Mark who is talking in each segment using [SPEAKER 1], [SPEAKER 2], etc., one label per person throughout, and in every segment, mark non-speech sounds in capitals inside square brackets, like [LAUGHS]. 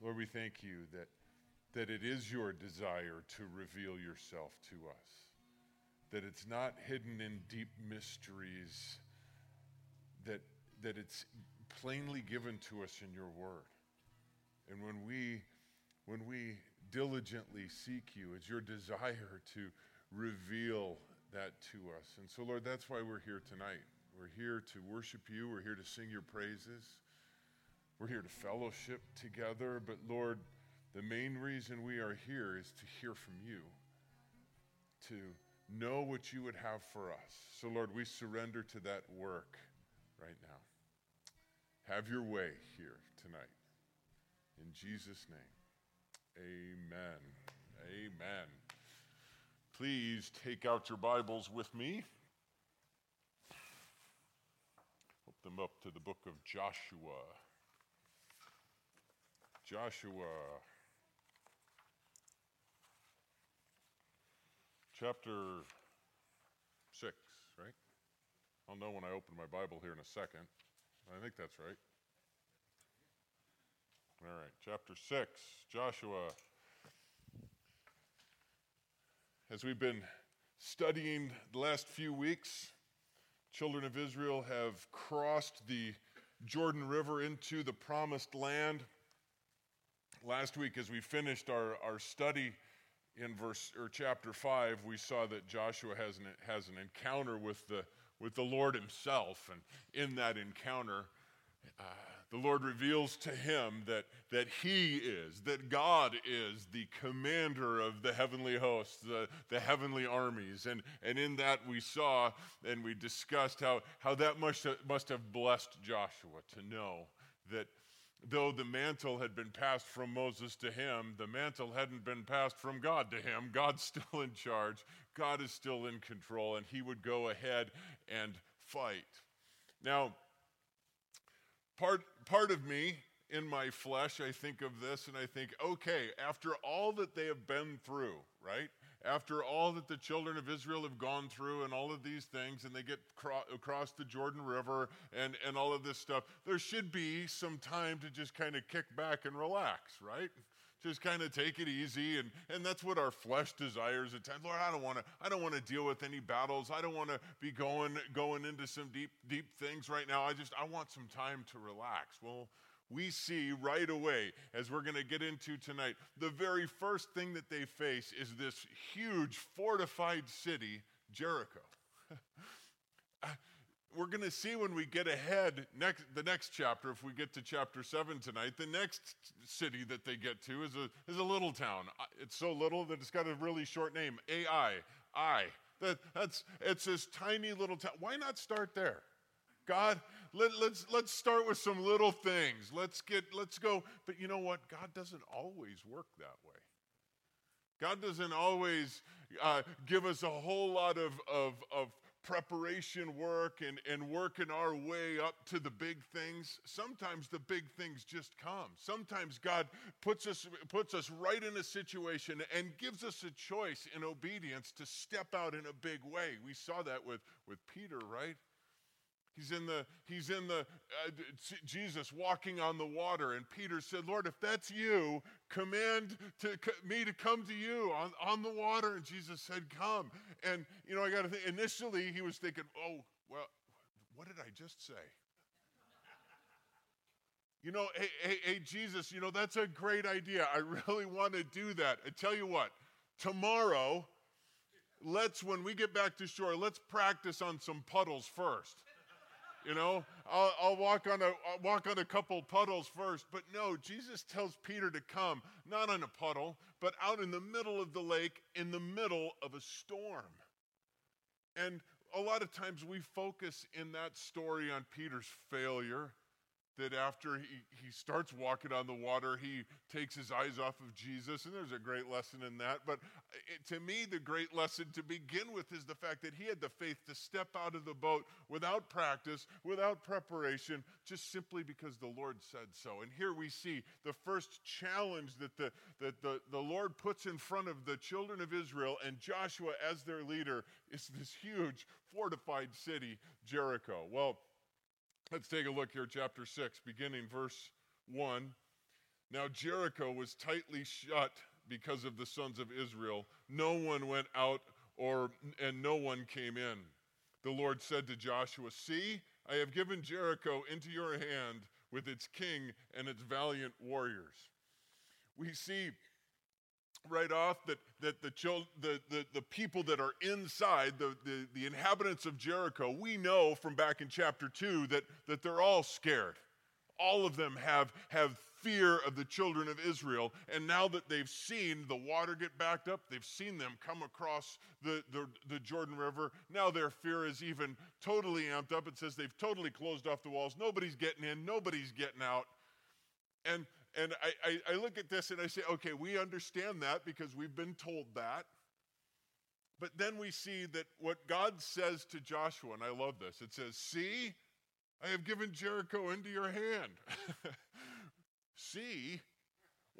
[SPEAKER 1] Lord, we thank you that, that it is your desire to reveal yourself to us, that it's not hidden in deep mysteries, that, that it's plainly given to us in your word. And when we, when we diligently seek you, it's your desire to reveal that to us. And so, Lord, that's why we're here tonight. We're here to worship you, we're here to sing your praises. We're here to fellowship together, but Lord, the main reason we are here is to hear from you, to know what you would have for us. So, Lord, we surrender to that work right now. Have your way here tonight. In Jesus' name, amen. Amen. Please take out your Bibles with me. Open them up to the book of Joshua. Joshua chapter 6, right? I'll know when I open my Bible here in a second. I think that's right. All right, chapter 6, Joshua. As we've been studying the last few weeks, children of Israel have crossed the Jordan River into the promised land. Last week, as we finished our, our study in verse or chapter five, we saw that Joshua has an, has an encounter with the, with the Lord himself. And in that encounter, uh, the Lord reveals to him that, that he is, that God is the commander of the heavenly hosts, the, the heavenly armies. And, and in that we saw and we discussed how, how that must must have blessed Joshua to know that though the mantle had been passed from Moses to him, the mantle hadn't been passed from God to him. God's [LAUGHS] still in charge, God is still in control, and he would go ahead and fight. Now, part, part of me in my flesh, I think of this and I think, okay, after all that they have been through, right? After all that the children of Israel have gone through and all of these things, and they get cro- across the Jordan River and, and all of this stuff, there should be some time to just kind of kick back and relax, right? Just kind of take it easy, and, and that's what our flesh desires at times. Lord, I don't want to I don't want to deal with any battles. I don't want to be going going into some deep deep things right now. I just I want some time to relax. Well, we see right away, as we're going to get into tonight, the very first thing that they face is this huge fortified city, Jericho. [LAUGHS] Uh, we're going to see when we get ahead next the next chapter if we get to chapter 7 tonight the next city that they get to is a, is a little town. Uh, it's so little that it's got a really short name ai i. That, that's it's this tiny little town. Why not start there? God let, let's, let's start with some little things. Let's get, let's go. But you know what? God doesn't always work that way. God doesn't always uh, give us a whole lot of, of, of preparation work and, and working our way up to the big things. Sometimes the big things just come. Sometimes God puts us, puts us right in a situation and gives us a choice in obedience to step out in a big way. We saw that with, with Peter, right? He's in the, he's in the, uh, Jesus walking on the water. And Peter said, Lord, if that's you, command to, me to come to you on, on the water. And Jesus said, come. And, you know, I got to think, initially he was thinking, oh, well, what did I just say? You know, hey, hey, hey, Jesus, you know, that's a great idea. I really want to do that. I tell you what, tomorrow, let's, when we get back to shore, let's practice on some puddles first. You know, I'll, I'll, walk on a I'll walk on a couple puddles first. But no, Jesus tells Peter to come, not on a puddle, but out in the middle of the lake, in the middle of a storm. And a lot of times we focus in that story on Peter's failure that after he, he starts walking on the water, he takes his eyes off of Jesus. And there's a great lesson in that. But uh, it, to me, the great lesson to begin with is the fact that he had the faith to step out of the boat without practice, without preparation, just simply because the Lord said so. And here we see the first challenge that the, that the, the Lord puts in front of the children of Israel and Joshua as their leader is this huge fortified city, Jericho. Well, Let's take a look here, chapter 6, beginning verse 1. Now Jericho was tightly shut because of the sons of Israel. No one went out or and no one came in. The Lord said to Joshua, "See, I have given Jericho into your hand with its king and its valiant warriors." We see right off that, that the, the, the, the people that are inside, the, the, the inhabitants of Jericho, we know from back in chapter 2 that, that they're all scared. All of them have, have fear of the children of Israel. And now that they've seen the water get backed up, they've seen them come across the, the, the, Jordan River, now their fear is even totally amped up. It says they've totally closed off the walls. Nobody's getting in, nobody's getting out. And, and I, I, I look at this and I say, okay, we understand that because we've been told that. But then we see that what God says to Joshua, and I love this, it says, See, I have given Jericho into your hand. [LAUGHS] see,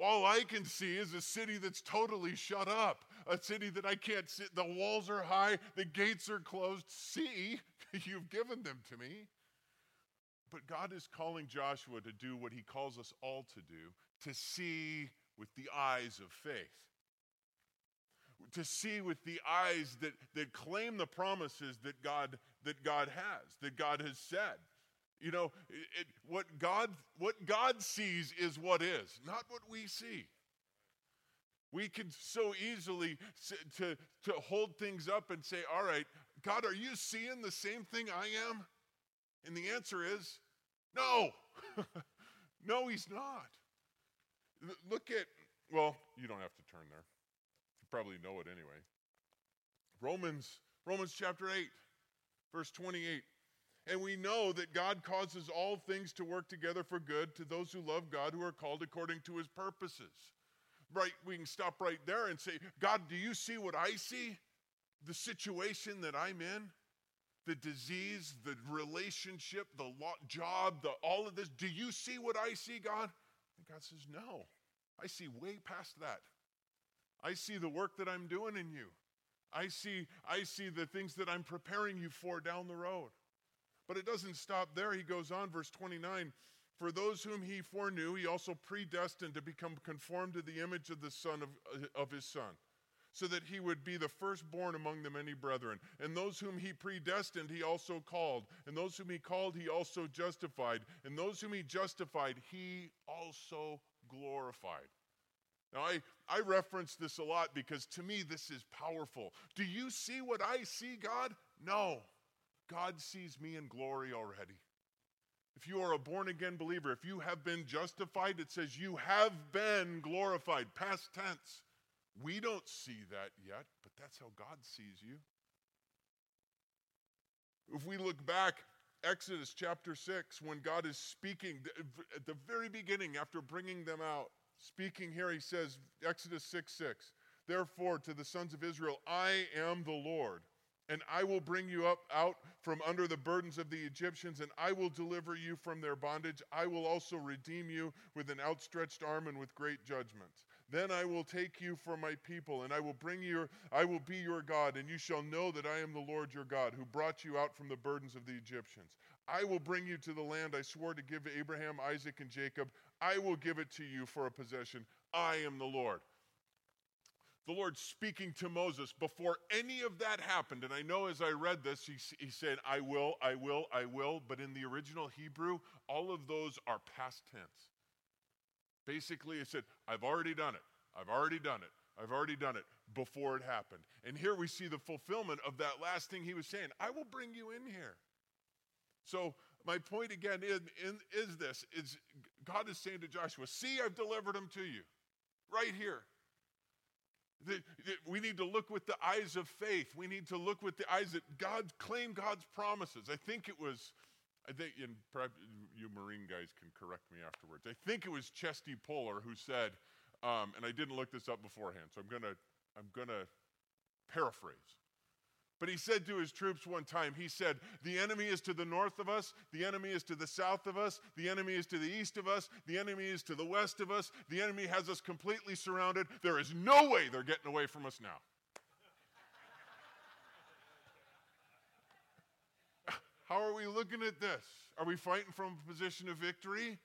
[SPEAKER 1] all I can see is a city that's totally shut up, a city that I can't see. The walls are high, the gates are closed. See, [LAUGHS] you've given them to me. But God is calling Joshua to do what he calls us all to do to see with the eyes of faith. To see with the eyes that, that claim the promises that God, that God has, that God has said. You know, it, what, God, what God sees is what is, not what we see. We can so easily to, to hold things up and say, All right, God, are you seeing the same thing I am? And the answer is no. [LAUGHS] no, he's not. Look at, well, you don't have to turn there. You probably know it anyway. Romans, Romans chapter 8, verse 28. And we know that God causes all things to work together for good to those who love God, who are called according to his purposes. Right, we can stop right there and say, God, do you see what I see? The situation that I'm in? The disease, the relationship, the job, the, all of this. Do you see what I see, God? And God says, No. I see way past that. I see the work that I'm doing in you. I see, I see the things that I'm preparing you for down the road. But it doesn't stop there. He goes on, verse 29 For those whom he foreknew, he also predestined to become conformed to the image of the Son of, of his Son, so that he would be the firstborn among the many brethren. And those whom he predestined, he also called. And those whom he called, he also justified. And those whom he justified, he also glorified. Now, I, I reference this a lot because to me this is powerful. Do you see what I see, God? No. God sees me in glory already. If you are a born again believer, if you have been justified, it says you have been glorified, past tense. We don't see that yet, but that's how God sees you. If we look back, Exodus chapter 6, when God is speaking at the very beginning after bringing them out, speaking here, he says, Exodus 6 6, Therefore, to the sons of Israel, I am the Lord and I will bring you up out from under the burdens of the Egyptians, and I will deliver you from their bondage. I will also redeem you with an outstretched arm and with great judgments. Then I will take you for my people, and I will bring you, I will be your God, and you shall know that I am the Lord your God, who brought you out from the burdens of the Egyptians. I will bring you to the land I swore to give Abraham, Isaac, and Jacob. I will give it to you for a possession. I am the Lord the Lord speaking to Moses before any of that happened. And I know as I read this, he, he said, I will, I will, I will. But in the original Hebrew, all of those are past tense. Basically, it said, I've already done it. I've already done it. I've already done it before it happened. And here we see the fulfillment of that last thing he was saying I will bring you in here. So, my point again is, is this is God is saying to Joshua, See, I've delivered him to you right here. We need to look with the eyes of faith. We need to look with the eyes that God claim God's promises. I think it was, I think, you Marine guys can correct me afterwards. I think it was Chesty Puller who said, um, and I didn't look this up beforehand, so I'm gonna, I'm gonna paraphrase. But he said to his troops one time, he said, The enemy is to the north of us, the enemy is to the south of us, the enemy is to the east of us, the enemy is to the west of us, the enemy has us completely surrounded. There is no way they're getting away from us now. How are we looking at this? Are we fighting from a position of victory?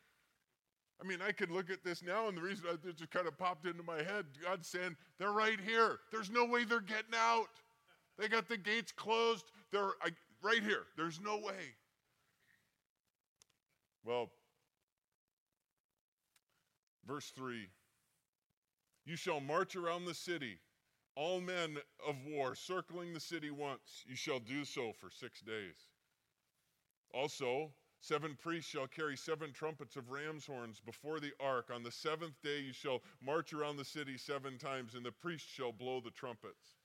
[SPEAKER 1] I mean, I could look at this now, and the reason it just kind of popped into my head, God's saying, they're right here. There's no way they're getting out. They got the gates closed. They're I, right here. There's no way. Well, verse 3 You shall march around the city, all men of war circling the city once. You shall do so for six days. Also, Seven priests shall carry seven trumpets of ram's horns before the ark. On the seventh day you shall march around the city seven times, and the priests shall blow the trumpets.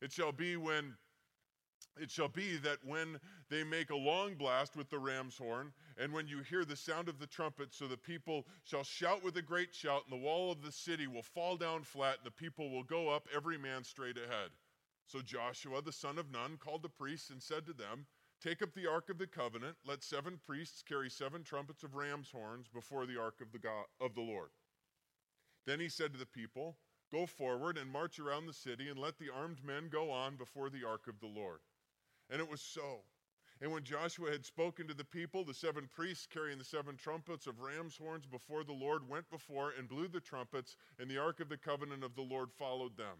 [SPEAKER 1] It shall be when it shall be that when they make a long blast with the ram's horn, and when you hear the sound of the trumpet, so the people shall shout with a great shout, and the wall of the city will fall down flat, and the people will go up, every man straight ahead. So Joshua the son of Nun called the priests and said to them, Take up the ark of the covenant. Let seven priests carry seven trumpets of ram's horns before the ark of the, God, of the Lord. Then he said to the people, Go forward and march around the city, and let the armed men go on before the ark of the Lord. And it was so. And when Joshua had spoken to the people, the seven priests carrying the seven trumpets of ram's horns before the Lord went before and blew the trumpets, and the ark of the covenant of the Lord followed them.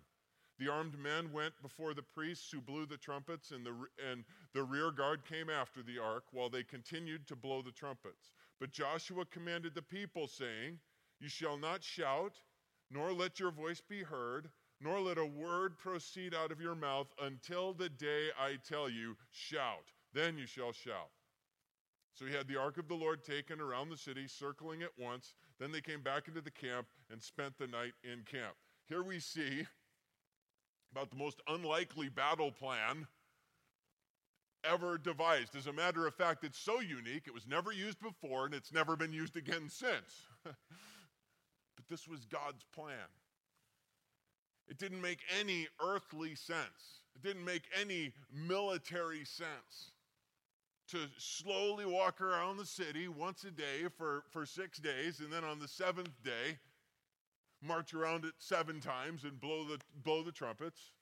[SPEAKER 1] The armed men went before the priests who blew the trumpets, and the, and the rear guard came after the ark while they continued to blow the trumpets. But Joshua commanded the people, saying, You shall not shout, nor let your voice be heard, nor let a word proceed out of your mouth until the day I tell you, Shout. Then you shall shout. So he had the ark of the Lord taken around the city, circling it once. Then they came back into the camp and spent the night in camp. Here we see about the most unlikely battle plan ever devised. As a matter of fact, it's so unique, it was never used before and it's never been used again since. [LAUGHS] but this was God's plan. It didn't make any earthly sense, it didn't make any military sense to slowly walk around the city once a day for, for six days, and then on the seventh day, march around it seven times and blow the, blow the trumpets.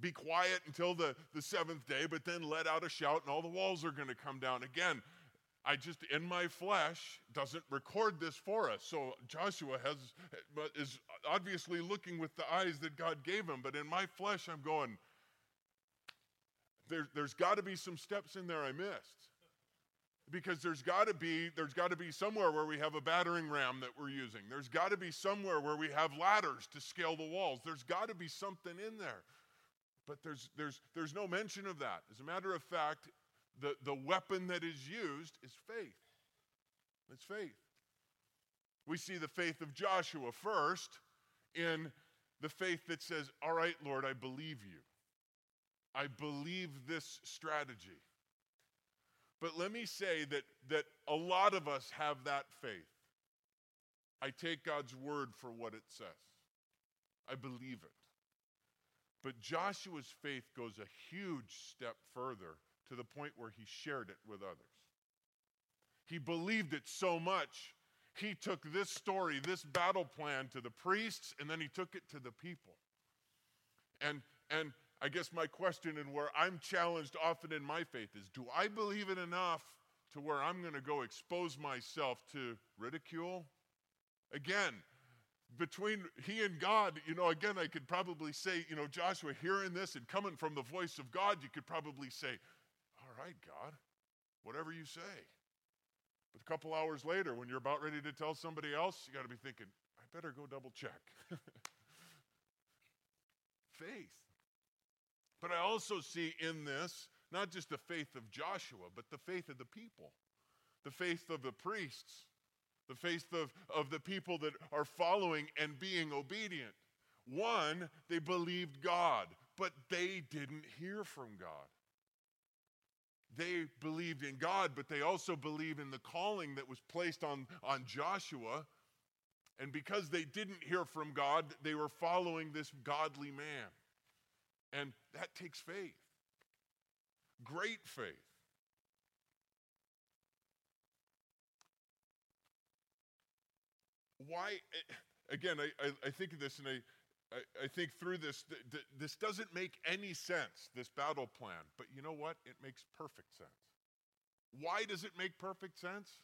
[SPEAKER 1] Be quiet until the, the seventh day, but then let out a shout and all the walls are going to come down. Again, I just, in my flesh, doesn't record this for us. So Joshua has, is obviously looking with the eyes that God gave him, but in my flesh, I'm going, there, there's got to be some steps in there I missed because there's got to be there's got to be somewhere where we have a battering ram that we're using. There's got to be somewhere where we have ladders to scale the walls. There's got to be something in there. But there's there's there's no mention of that. As a matter of fact the the weapon that is used is faith. It's faith. We see the faith of joshua first in the faith that says all right lord i believe you. I believe this strategy but let me say that, that a lot of us have that faith. I take God's word for what it says, I believe it. But Joshua's faith goes a huge step further to the point where he shared it with others. He believed it so much, he took this story, this battle plan to the priests, and then he took it to the people. And, and I guess my question and where I'm challenged often in my faith is do I believe it enough to where I'm going to go expose myself to ridicule? Again, between he and God, you know, again, I could probably say, you know, Joshua, hearing this and coming from the voice of God, you could probably say, All right, God, whatever you say. But a couple hours later, when you're about ready to tell somebody else, you got to be thinking, I better go double check. [LAUGHS] Faith. But I also see in this not just the faith of Joshua, but the faith of the people, the faith of the priests, the faith of, of the people that are following and being obedient. One, they believed God, but they didn't hear from God. They believed in God, but they also believed in the calling that was placed on, on Joshua. And because they didn't hear from God, they were following this godly man. And that takes faith, great faith. Why, eh, again, I, I, I think of this and I, I, I think through this, th- th- this doesn't make any sense, this battle plan, but you know what? It makes perfect sense. Why does it make perfect sense?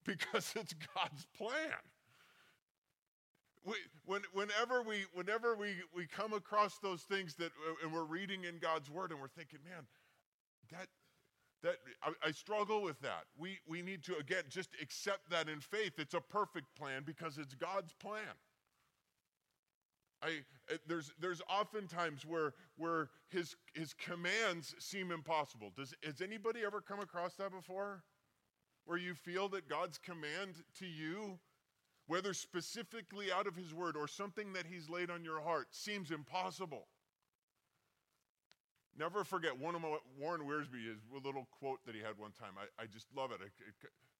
[SPEAKER 1] [LAUGHS] because it's God's plan. We, when, whenever we, whenever we, we come across those things that, uh, and we're reading in God's Word and we're thinking, man, that, that I, I, struggle with that. We, we need to, again, just accept that in faith. It's a perfect plan because it's God's plan. I, uh, there's, there's often times where, where his, his commands seem impossible. Does, has anybody ever come across that before? Where you feel that God's command to you, whether specifically out of his word or something that he's laid on your heart, seems impossible. Never forget one of my, Warren Wiersbe, his little quote that he had one time. I, I just love it.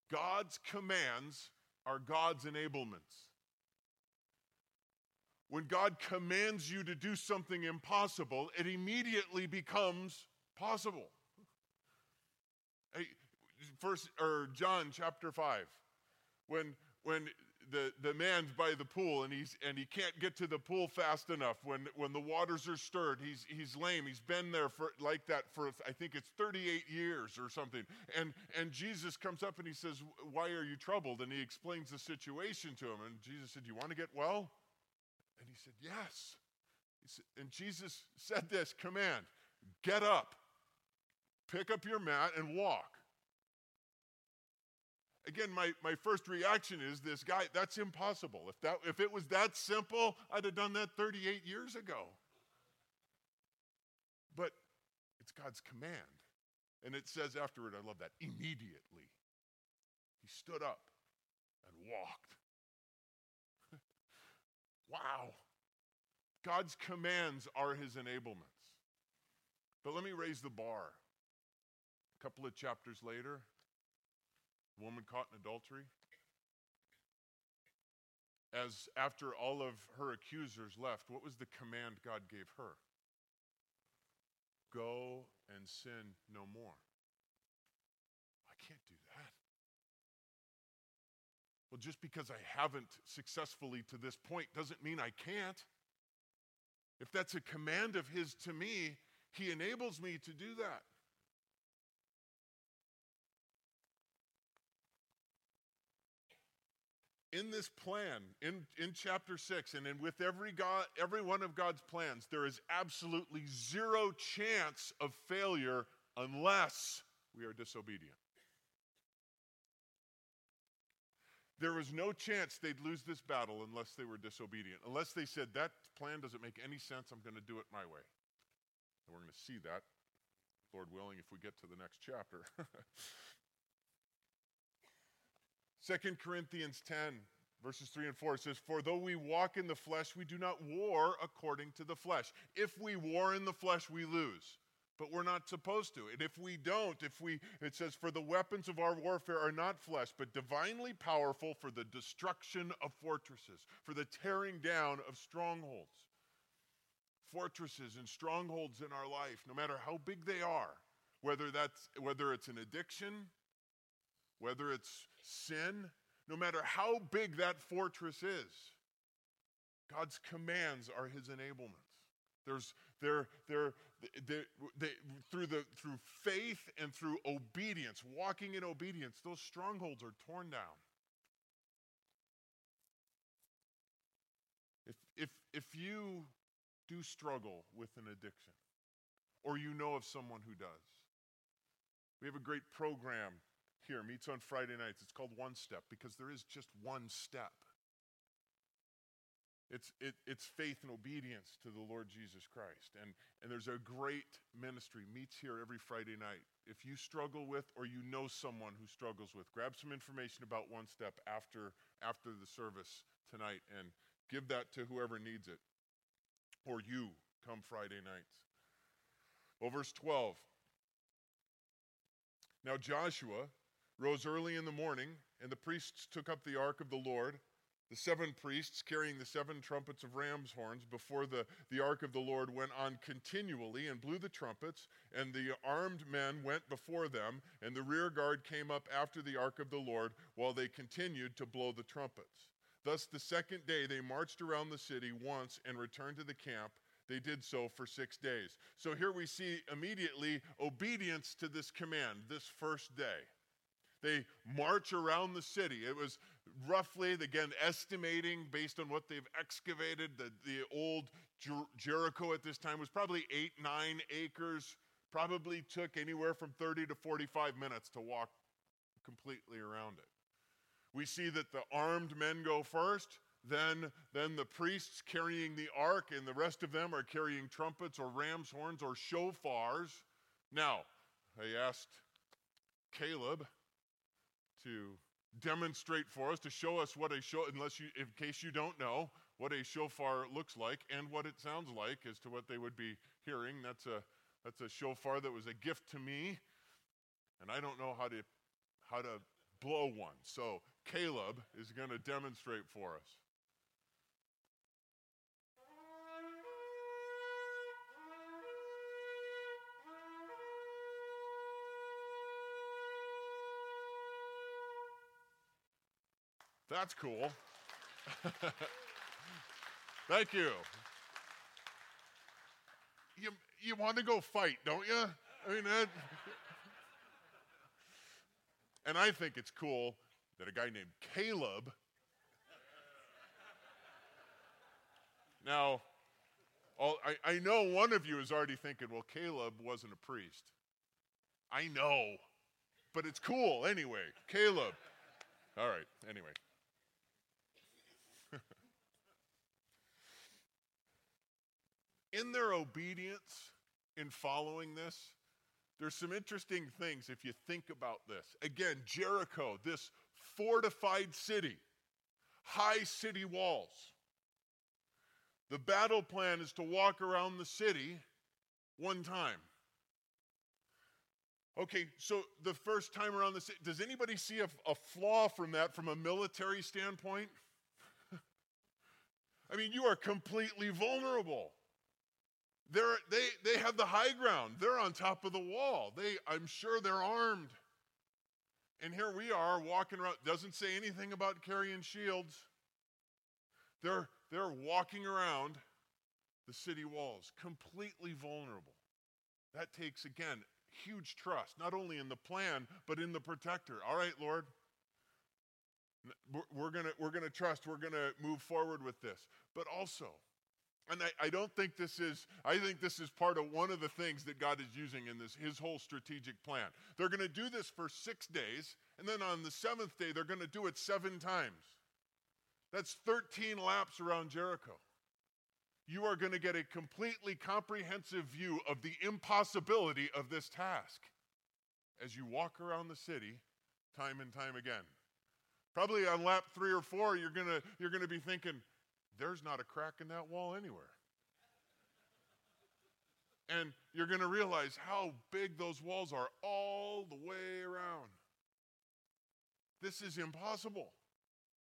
[SPEAKER 1] God's commands are God's enablements. When God commands you to do something impossible, it immediately becomes possible. First or John chapter 5. When when the, the man's by the pool and he's and he can't get to the pool fast enough. When when the waters are stirred he's he's lame. He's been there for like that for i think it's 38 years or something. And and jesus comes up and he says why are you troubled? And he explains the situation to him. And jesus said you want to get well? And he said, Yes. He said, and Jesus said this command get up, pick up your mat, and walk. Again, my, my first reaction is this guy, that's impossible. If, that, if it was that simple, I'd have done that 38 years ago. But it's God's command. And it says afterward, I love that, immediately. He stood up and walked. [LAUGHS] Wow. God's commands are his enablements. But let me raise the bar. A couple of chapters later, woman caught in adultery. As after all of her accusers left, what was the command God gave her? Go and sin no more. I can't do that. well, just because I haven't successfully to this point doesn't mean I can't. If that's a command of His to me, He enables me to do that. In this plan, in, in chapter 6, and in, with every, God, every one of God's plans, there is absolutely zero chance of failure unless we are disobedient. There was no chance they'd lose this battle unless they were disobedient, unless they said, That plan doesn't make any sense, I'm going to do it my way. And we're going to see that, Lord willing, if we get to the next chapter. [LAUGHS] 2 Corinthians 10, verses 3 and 4 says, For though we walk in the flesh, we do not war according to the flesh. If we war in the flesh, we lose but we're not supposed to. And if we don't, if we, it says, for the weapons of our warfare are not flesh, but divinely powerful for the destruction of fortresses, for the tearing down of strongholds. Fortresses and strongholds in our life, no matter how big they are, whether that's whether it's an addiction, whether it's sin, no matter how big that fortress is, God's commands are his enablements. There's, they're, they're, they're, they, through, the, through faith and through obedience, walking in obedience, those strongholds are torn down. If, if, if you do struggle with an addiction, or you know of someone who does, we have a great program here, meets on Friday nights. It's called One Step because there is just one step. It's, it, it's faith and obedience to the Lord Jesus Christ. And, and there's a great ministry, meets here every Friday night. If you struggle with or you know someone who struggles with, grab some information about One Step after, after the service tonight and give that to whoever needs it. Or you come Friday nights. Well, verse 12. Now Joshua rose early in the morning, and the priests took up the ark of the Lord the seven priests carrying the seven trumpets of ram's horns before the, the ark of the Lord went on continually and blew the trumpets, and the armed men went before them, and the rear guard came up after the ark of the Lord while they continued to blow the trumpets. Thus, the second day they marched around the city once and returned to the camp. They did so for six days. So here we see immediately obedience to this command this first day. They march around the city. It was roughly, again, estimating based on what they've excavated, the, the old Jer- Jericho at this time was probably eight, nine acres. Probably took anywhere from 30 to 45 minutes to walk completely around it. We see that the armed men go first, then, then the priests carrying the ark, and the rest of them are carrying trumpets or ram's horns or shofars. Now, I asked Caleb to demonstrate for us, to show us what a show, unless you, in case you don't know, what a shofar looks like and what it sounds like as to what they would be hearing. That's a, that's a shofar that was a gift to me, and I don't know how to, how to blow one. So Caleb is going to demonstrate for us. That's cool. Thank you. You, you want to go fight, don't you? I mean, that, and I think it's cool that a guy named Caleb. Now, all, I, I know one of you is already thinking, well, Caleb wasn't a priest. I know, but it's cool anyway. Caleb. All right, anyway. In their obedience in following this, there's some interesting things if you think about this. Again, Jericho, this fortified city, high city walls. The battle plan is to walk around the city one time. Okay, so the first time around the city, does anybody see a, a flaw from that from a military standpoint? [LAUGHS] I mean, you are completely vulnerable. They're, they, they have the high ground. They're on top of the wall. They, I'm sure they're armed. And here we are walking around. Doesn't say anything about carrying shields. They're, they're walking around the city walls, completely vulnerable. That takes, again, huge trust, not only in the plan, but in the protector. All right, Lord, we're going to we're gonna trust, we're going to move forward with this. But also, and I, I, don't think this is, I think this is part of one of the things that God is using in this, his whole strategic plan. They're going to do this for six days, and then on the seventh day, they're going to do it seven times. That's 13 laps around Jericho. You are going to get a completely comprehensive view of the impossibility of this task as you walk around the city time and time again. Probably on lap three or four, you're going to, you're going to be thinking, there's not a crack in that wall anywhere. And you're going to realize how big those walls are all the way around. This is impossible.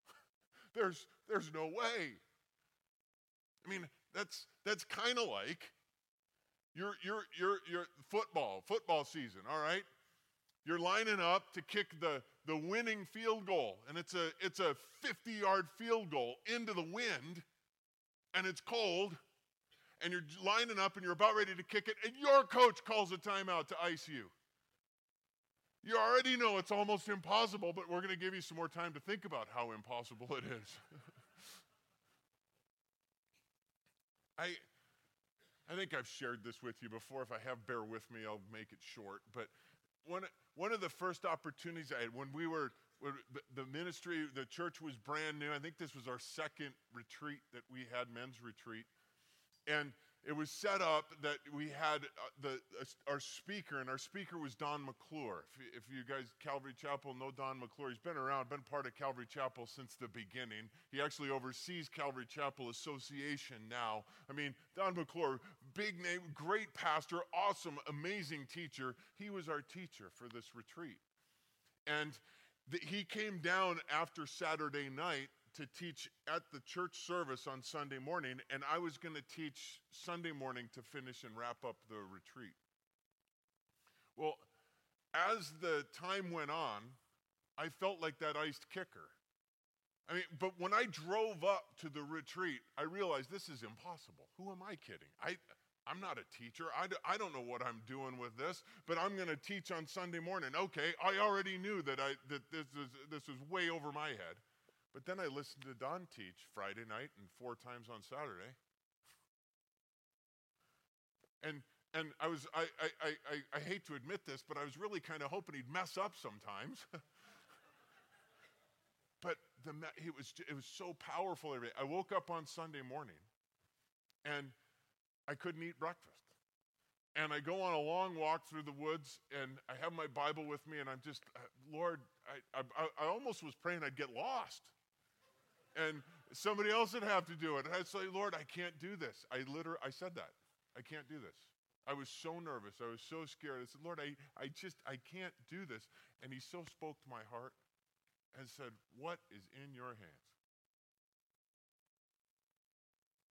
[SPEAKER 1] [LAUGHS] there's, there's no way. I mean, that's, that's kind of like your, your, your, your football, football season, all right? You're lining up to kick the, the winning field goal, and it's a, it's a 50 yard field goal into the wind, and it's cold, and you're lining up and you're about ready to kick it, and your coach calls a timeout to ice you. You already know it's almost impossible, but we're going to give you some more time to think about how impossible it is. [LAUGHS] I, I think I've shared this with you before. If I have, bear with me, I'll make it short. But one, one of the first opportunities I had when we were, the ministry, the church was brand new. I think this was our second retreat that we had, men's retreat. And it was set up that we had uh, the uh, our speaker, and our speaker was Don McClure. If, if, you guys Calvary Chapel know Don McClure, he's been around, been part of Calvary Chapel since the beginning. He actually oversees Calvary Chapel Association now. I mean, Don McClure, big name, great pastor, awesome, amazing teacher. He was our teacher for this retreat, and he came down after Saturday night to teach at the church service on Sunday morning, and I was going to teach Sunday morning to finish and wrap up the retreat. Well, as the time went on, I felt like that iced kicker. I mean, but when I drove up to the retreat, I realized this is impossible. Who am I kidding? I, I'm not a teacher. I, d- I don't know what I'm doing with this, but I'm going to teach on Sunday morning. Okay, I already knew that, I, that this, is, this was way over my head. But then I listened to Don teach Friday night and four times on Saturday. And, and I was, I, I, I, I hate to admit this, but I was really kind of hoping he'd mess up sometimes. [LAUGHS] but the, it, was, it was so powerful. I woke up on Sunday morning and I couldn't eat breakfast. And I go on a long walk through the woods, and I have my Bible with me, and I'm just, uh, Lord, I, I, I almost was praying I'd get lost. And somebody else would have to do it. And I'd say, Lord, I can't do this. I literally, I said that. I can't do this. I was so nervous. I was so scared. I said, Lord, I, I just, I can't do this. And he so spoke to my heart and said, What is in your hands?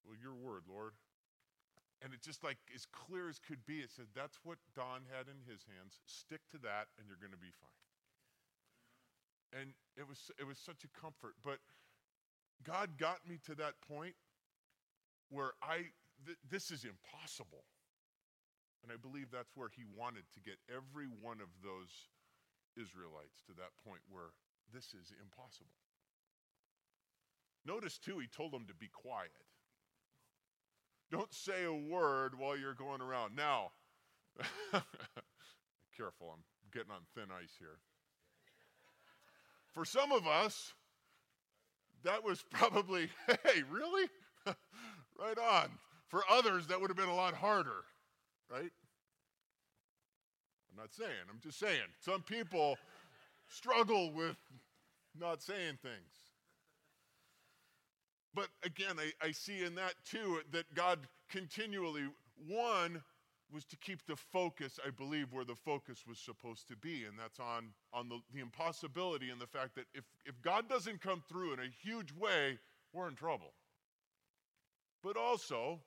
[SPEAKER 1] Well, your word, Lord. And it just like as clear as could be, it said, That's what Don had in his hands. Stick to that, and you're going to be fine. And it was, it was such a comfort. But God got me to that point where I, th- this is impossible. And I believe that's where he wanted to get every one of those Israelites to that point where this is impossible. Notice, too, he told them to be quiet. Don't say a word while you're going around. Now, [LAUGHS] careful, I'm getting on thin ice here. For some of us, that was probably, [LAUGHS] hey, really? [LAUGHS] right on. For others, that would have been a lot harder, right? I'm not saying, I'm just saying. Some people struggle with not saying things. But again, I, I see in that too that God continually, one, was to keep the focus, I believe, where the focus was supposed to be, and that's on, on the, the impossibility and the fact that if, if God doesn't come through in a huge way, we're in trouble. But also,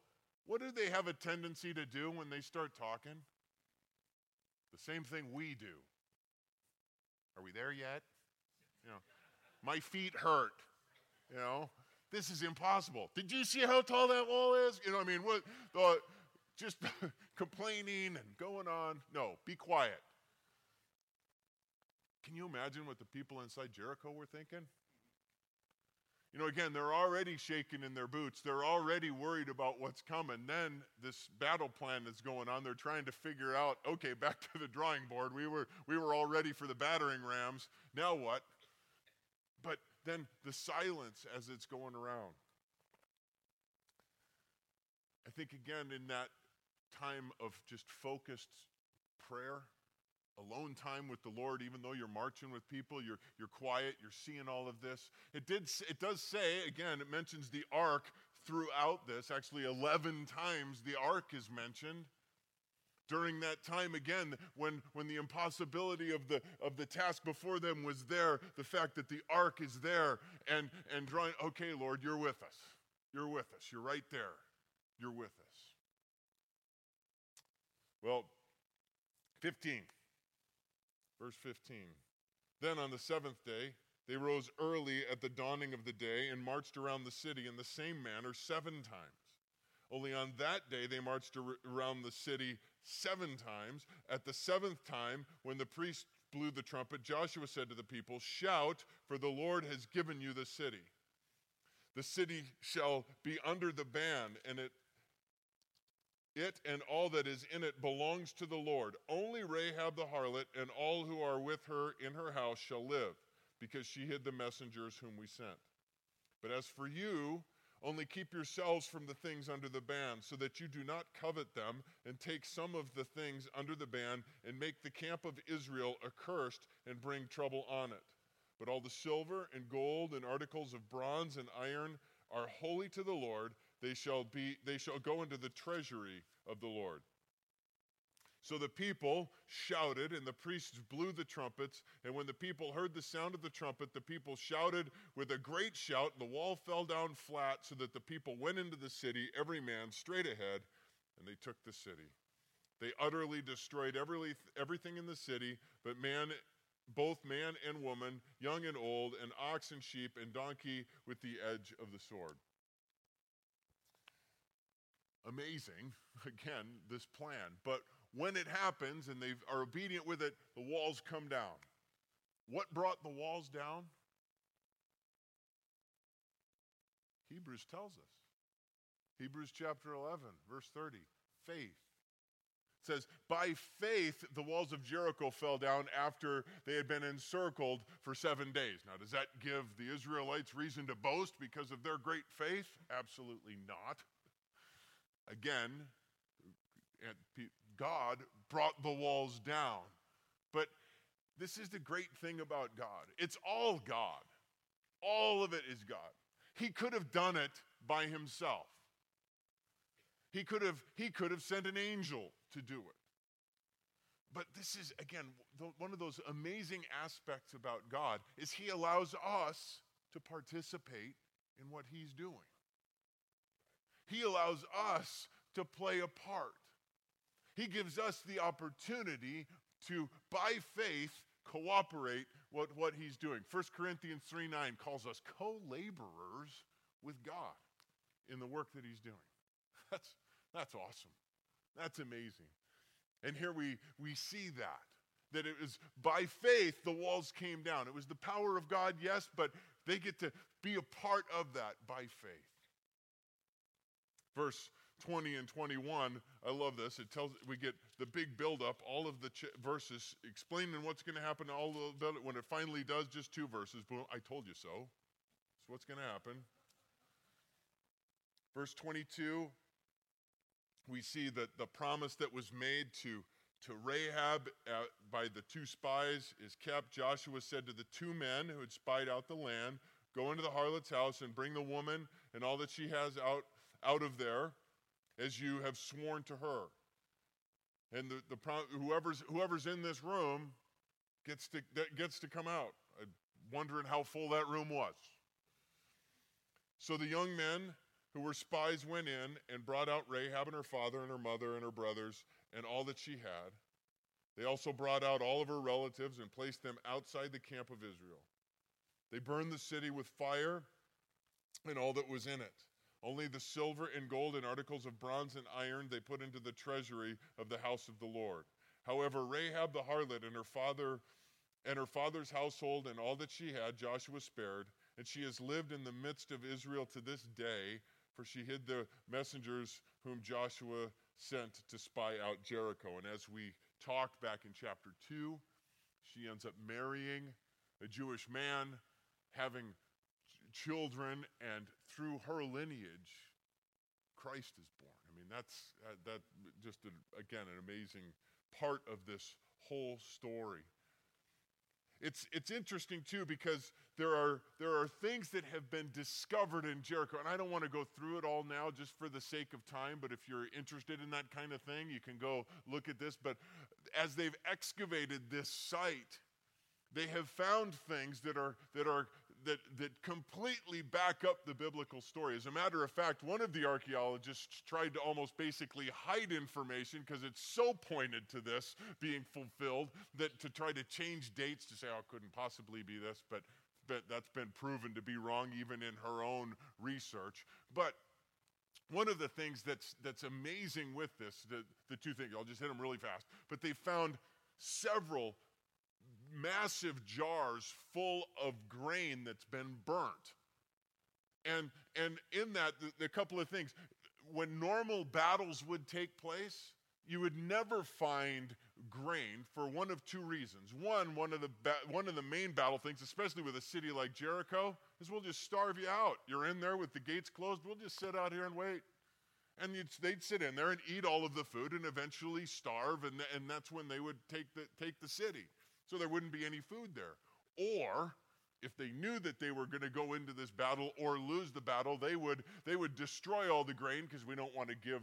[SPEAKER 1] what do they have a tendency to do when they start talking? The same thing we do. Are we there yet? You know, my feet hurt. You know, this is impossible. Did you see how tall that wall is? You know, I mean, what, just [LAUGHS] complaining and going on. No, be quiet. Can you imagine what the people inside Jericho were thinking? You know, again, they're already shaking in their boots. They're already worried about what's coming. Then this battle plan is going on. They're trying to figure out, okay, back to the drawing board. We were we were all ready for the battering rams. Now what? But then the silence as it's going around. I think, again, in that time of just focused prayer, alone time with the Lord, even though you're marching with people, you're, you're quiet, you're seeing all of this. It, did, it does say, again, it mentions the ark throughout this. Actually, 11 times the ark is mentioned during that time again when, when the impossibility of the, of the task before them was there the fact that the ark is there and, and drawing okay lord you're with us. You're with us. You're right there. You're with us. Well 15 verse 15 then on the seventh day they rose early at the dawning of the day and marched around the city in the same manner seven times. Only on that day they marched around the city seven times. At the seventh time, when the priest blew the trumpet, Joshua said to the people, Shout, for the Lord has given you the city. The city shall be under the ban, and it it and all that is in it belongs to the Lord. Only Rahab the harlot and all who are with her in her house shall live, because she hid the messengers whom we sent. But as for you, only keep yourselves from the things under the ban, so that you do not covet them, and take some of the things under the ban, and make the camp of Israel accursed, and bring trouble on it. But all the silver and gold and articles of bronze and iron are holy to the Lord. They shall be they shall go into the treasury of the Lord. So the people shouted, and the priests blew the trumpets. And when the people heard the sound of the trumpet, the people shouted with a great shout, and the wall fell down flat, so that the people went into the city, every man straight ahead, and they took the city. They utterly destroyed every, everything in the city, but man, both man and woman, young and old, and ox and sheep and donkey with the edge of the sword. amazing, [LAUGHS] again, this plan. But when it happens and they are obedient with it, the walls come down. What brought the walls down? Hebrews tells us. Hebrews chapter 11, verse 30. Faith. It says, By faith, the walls of Jericho fell down after they had been encircled for seven days. Now, does that give the Israelites reason to boast because of their great faith? Absolutely not. Again, God brought the walls down. But this is the great thing about God it's all God, all of it is God. He could have done it by himself. He could have, he could have sent an angel to do it. But this is, again, one of those amazing aspects about God is he allows us to participate in what he's doing. He allows us to play a part. He gives us the opportunity to, by faith, cooperate with what he's doing. 1 Corinthians 3 9 calls us co laborers with God in the work that he's doing. [LAUGHS] That's, that's awesome. That's amazing. And here we, we see that. That it was by faith the walls came down. It was the power of God, yes, but they get to be a part of that by faith. Verse 20 and 21, I love this. It tells we get the big buildup, all of the ch- verses explaining what's going to happen. All of when it finally does, just two verses. Boom! I told you so. That's what's going to happen. Verse 22, we see that the promise that was made to to Rahab uh, by the two spies is kept. Joshua said to the two men who had spied out the land, Go into the harlot's house and bring the woman and all that she has out, out of there as you have sworn to her. And the, the whoever's, whoever's in this room gets to, gets to come out. I'm wondering how full that room was. So the young men who were spies went in and brought out Rahab and her father and her mother and her brothers and all that she had. They also brought out all of her relatives and placed them outside the camp of Israel. They burned the city with fire and all that was in it. Only the silver and gold and articles of bronze and iron they put into the treasury of the house of the Lord. However, Rahab the harlot and her father and her father's household and all that she had, Joshua spared, and she has lived in the midst of Israel to this day, for she hid the messengers whom Joshua sent to spy out Jericho. And as we talked back in chapter 2, she ends up marrying a Jewish man, having children, and through her lineage, Christ is born. I mean, that's uh, that just a, again an amazing part of this whole story. It's, it's interesting too because there are, there are things that have been discovered in Jericho. And I don't want to go through it all now just for the sake of time, but if you're interested in that kind of thing, you can go look at this. But as they've excavated this site, they have found things that are, that are that, that completely back up the biblical story. As a matter of fact, one of the archaeologists tried to almost basically hide information because it's so pointed to this being fulfilled that to try to change dates to say, oh, it couldn't possibly be this, but, but that's been proven to be wrong even in her own research. But one of the things that's, that's amazing with this, the, the two things, I'll just hit them really fast, but they found several massive jars full of grain that's been burnt. And, and in that, the couple of things. When normal battles would take place, you would never find grain for one of two reasons. One, one of the ba- one of the main battle things, especially with a city like Jericho, is we'll just starve you out. You're in there with the gates closed. We'll just sit out here and wait. And they'd sit in there and eat all of the food and eventually starve, and, and that's when they would take the, take the city so there wouldn't be any food there. Or if they knew that they were going to go into this battle or lose the battle, they would, they would destroy all the grain because we don't want to give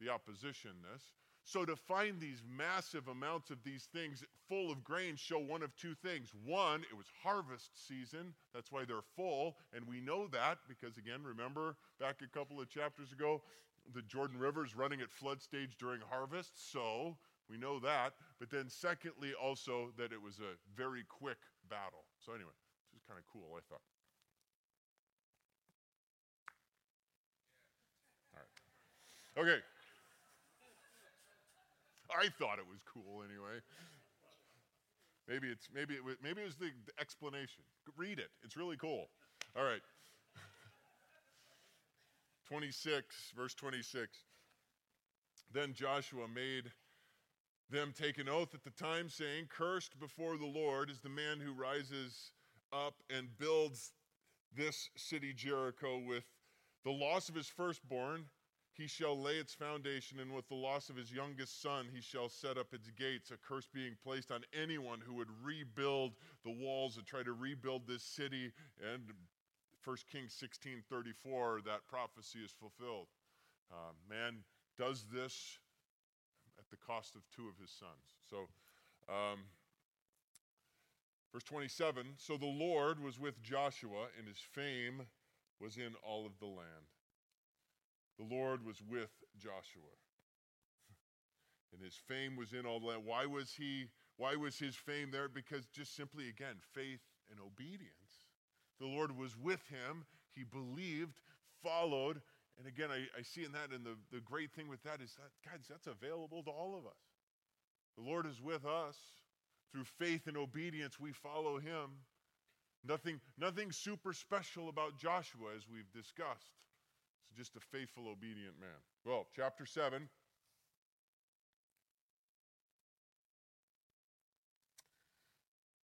[SPEAKER 1] the opposition this. So to find these massive amounts of these things full of grain show one of two things. One, it was harvest season. That's why they're full. And we know that because, again, remember back a couple of chapters ago, the Jordan River is running at flood stage during harvest. So we know that. But then, secondly, also that it was a very quick battle. So, anyway, this is kind of cool, I thought. Okay. I thought it was cool anyway. Maybe it's maybe it was, maybe it was the, the explanation. Read it. It's really cool. All right. 26 verse 26. Then Joshua made them take an oath at the time saying, "Cursed before the Lord is the man who rises up and builds this city Jericho with the loss of his firstborn he shall lay its foundation, and with the loss of his youngest son, he shall set up its gates. A curse being placed on anyone who would rebuild the walls and try to rebuild this city. And 1 Kings 16 34, that prophecy is fulfilled. Uh, man does this the cost of two of his sons. So, um, verse 27 So the Lord was with Joshua, and his fame was in all of the land. The Lord was with Joshua. [LAUGHS] And his fame was in all that. Why was he why was his fame there? Because just simply again, faith and obedience. The Lord was with him. He believed, followed, and again, I, I see in that, and the, the great thing with that is that, guys, that's available to all of us. The Lord is with us. Through faith and obedience, we follow him. Nothing, nothing super special about Joshua, as we've discussed just a faithful, obedient man. Well, chapter 7.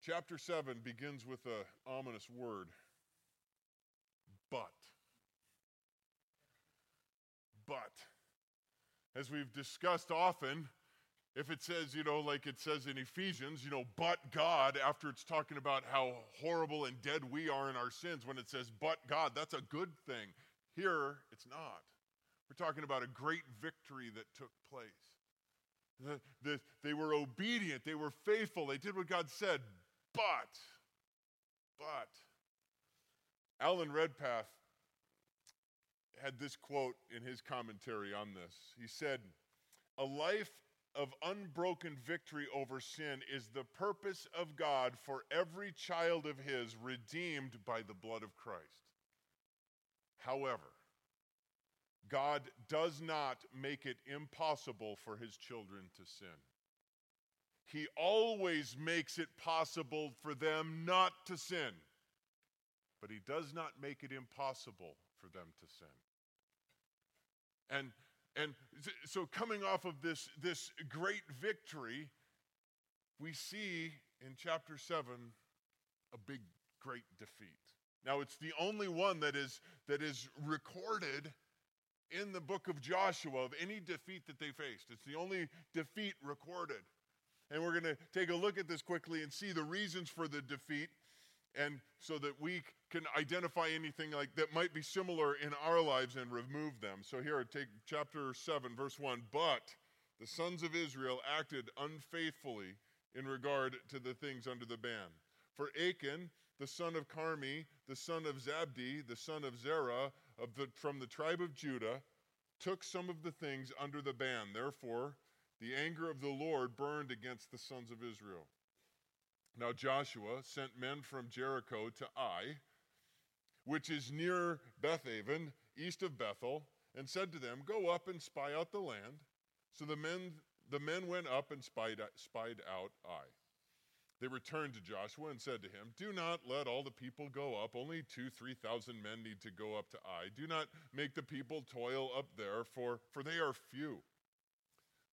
[SPEAKER 1] Chapter 7 begins with an ominous word but. But. As we've discussed often, if it says, you know, like it says in Ephesians, you know, but God, after it's talking about how horrible and dead we are in our sins, when it says, but God, that's a good thing. Here, it's not. We're talking about a great victory that took place. The, the, they were obedient, they were faithful, they did what God said, but, but, Alan Redpath had this quote in his commentary on this. He said, A life of unbroken victory over sin is the purpose of God for every child of His redeemed by the blood of Christ. However, God does not make it impossible for his children to sin. He always makes it possible for them not to sin, but he does not make it impossible for them to sin. And, and so, coming off of this, this great victory, we see in chapter 7 a big, great defeat. Now, it's the only one that is, that is recorded in the book of Joshua of any defeat that they faced. It's the only defeat recorded. And we're going to take a look at this quickly and see the reasons for the defeat and so that we can identify anything like that might be similar in our lives and remove them. So here take chapter 7 verse 1, but the sons of Israel acted unfaithfully in regard to the things under the ban. For Achan the son of Carmi, the son of Zabdi, the son of Zerah, of the, from the tribe of Judah, took some of the things under the ban. Therefore, the anger of the Lord burned against the sons of Israel. Now Joshua sent men from Jericho to Ai, which is near Bethaven, east of Bethel, and said to them, Go up and spy out the land. So the men, the men went up and spied, spied out Ai. They returned to Joshua and said to him, Do not let all the people go up. Only two, three thousand men need to go up to Ai. Do not make the people toil up there, for, for they are few.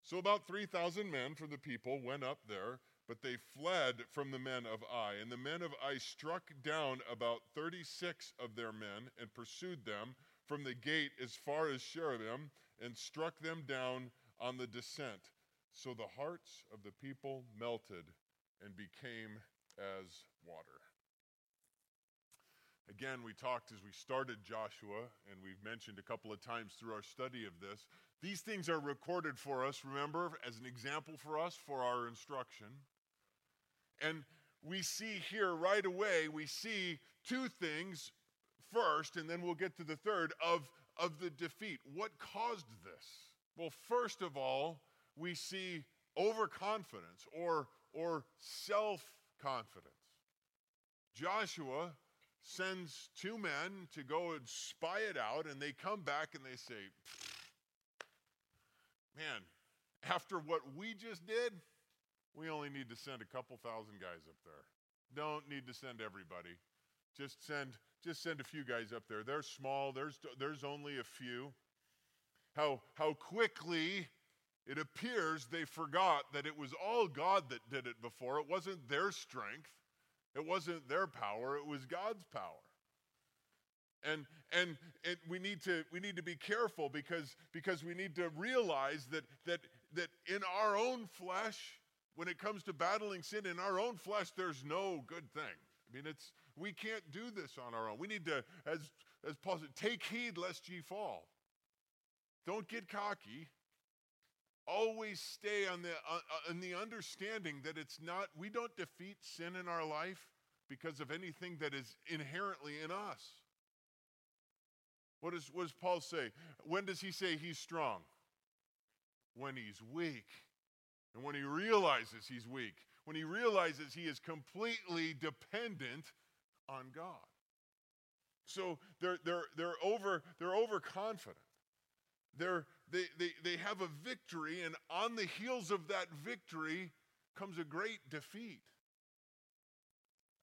[SPEAKER 1] So about 3,000 men from the people went up there, but they fled from the men of Ai. And the men of Ai struck down about 36 of their men and pursued them from the gate as far as Shearabbim and struck them down on the descent. So the hearts of the people melted and became as water. Again, we talked as we started Joshua, and we've mentioned a couple of times through our study of this. These things are recorded for us, remember, as an example for us for our instruction. And we see here right away, we see two things first, and then we'll get to the third of, of the defeat. What caused this? Well, first of all, we see overconfidence or or self confidence. Joshua sends two men to go and spy it out, and they come back and they say, man, after what we just did, we only need to send a couple thousand guys up there. Don't need to send everybody. Just send just send a few guys up there. They're small. There's there's only a few. How how quickly it appears they forgot that it was all God that did it before. It wasn't their strength. It wasn't their power. It was God's power. And and it, we need to we need to be careful because because we need to realize that that that in our own flesh when it comes to battling sin in our own flesh, there's no good thing. I mean, it's we can't do this on our own. We need to, as as Paul said, take heed lest ye fall. Don't get cocky. Always stay on the uh, uh in the understanding that it's not we don't defeat sin in our life because of anything that is inherently in us. What, is, what does Paul say? When does he say he's strong? When he's weak. And when he realizes he's weak, when he realizes he is completely dependent on God. So they're, they're, they're, over, they're overconfident. They're, they, they, they have a victory, and on the heels of that victory comes a great defeat.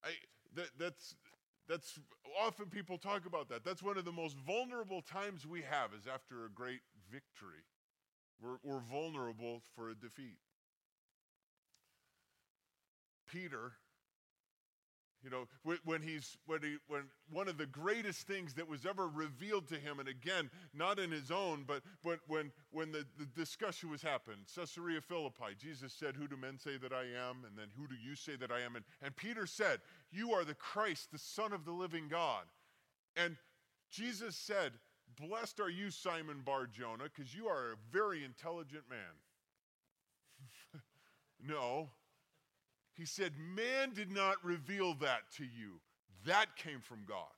[SPEAKER 1] I, that, that's, that's often people talk about that. That's one of the most vulnerable times we have is after a great victory. We're, we're vulnerable for a defeat. Peter, you know, when he's when he when one of the greatest things that was ever revealed to him, and again, not in his own, but but when when the, the discussion was happened, Caesarea Philippi, Jesus said, Who do men say that I am? And then who do you say that I am? And, and Peter said, You are the Christ, the Son of the living God. And Jesus said, Blessed are you, Simon Bar Jonah, because you are a very intelligent man. [LAUGHS] no, he said, Man did not reveal that to you. That came from God.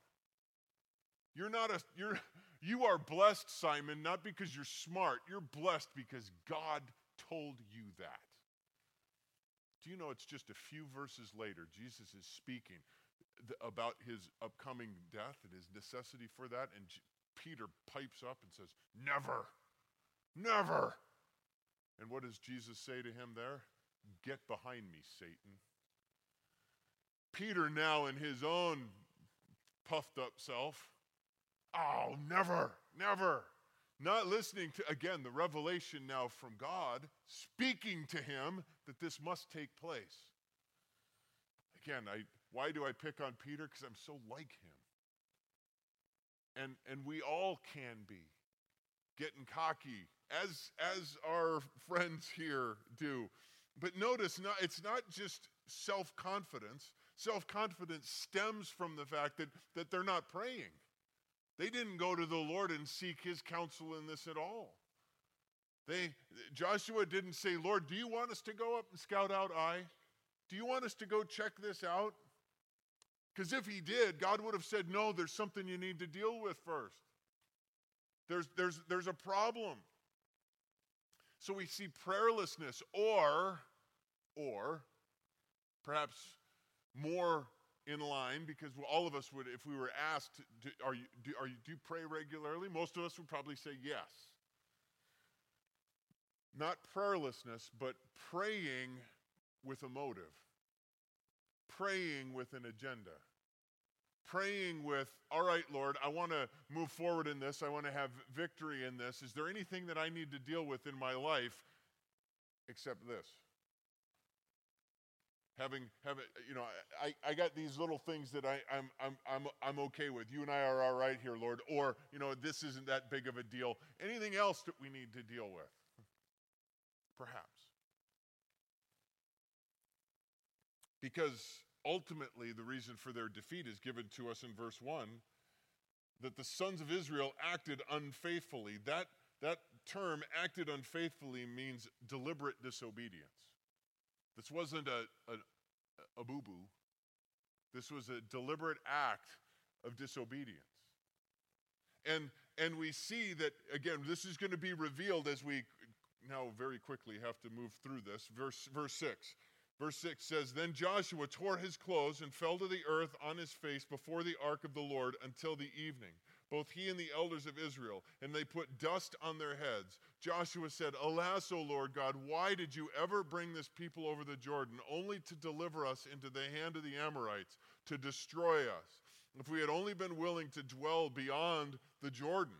[SPEAKER 1] You're not a, you're, you are blessed, Simon, not because you're smart. You're blessed because God told you that. Do you know it's just a few verses later, Jesus is speaking about his upcoming death and his necessity for that, and Peter pipes up and says, Never, never. And what does Jesus say to him there? Get behind me, Satan. Peter, now in his own puffed up self, oh, never, never. Not listening to, again, the revelation now from God, speaking to him that this must take place. Again, I, why do I pick on Peter? Because I'm so like him. And, and we all can be getting cocky, as, as our friends here do. But notice, not, it's not just self confidence. Self confidence stems from the fact that, that they're not praying. They didn't go to the Lord and seek his counsel in this at all. They, Joshua didn't say, Lord, do you want us to go up and scout out Ai? Do you want us to go check this out? Because if he did, God would have said, No, there's something you need to deal with first. There's, there's, there's a problem. So we see prayerlessness, or, or perhaps more in line because all of us would, if we were asked, do, are you, do, are you, do you pray regularly? Most of us would probably say yes. Not prayerlessness, but praying with a motive, praying with an agenda praying with, all right, Lord, I want to move forward in this. I want to have victory in this. Is there anything that I need to deal with in my life except this? Having, having you know, I, I got these little things that I, I'm, I'm, I'm, I'm okay with. You and I are all right here, Lord. Or, you know, this isn't that big of a deal. Anything else that we need to deal with? Perhaps. Because ultimately, the reason for their defeat is given to us in verse 1 that the sons of Israel acted unfaithfully. That, that term, acted unfaithfully, means deliberate disobedience. This wasn't a, a, a boo boo, this was a deliberate act of disobedience. And, and we see that, again, this is going to be revealed as we now very quickly have to move through this. Verse, verse 6 Verse 6 says Then Joshua tore his clothes and fell to the earth on his face before the ark of the Lord until the evening. both he and the elders of Israel, and they put dust on their heads. Joshua said, Alas, O Lord God, why did you ever bring this people over the Jordan, only to deliver us into the hand of the Amorites, to destroy us? If we had only been willing to dwell beyond the Jordan.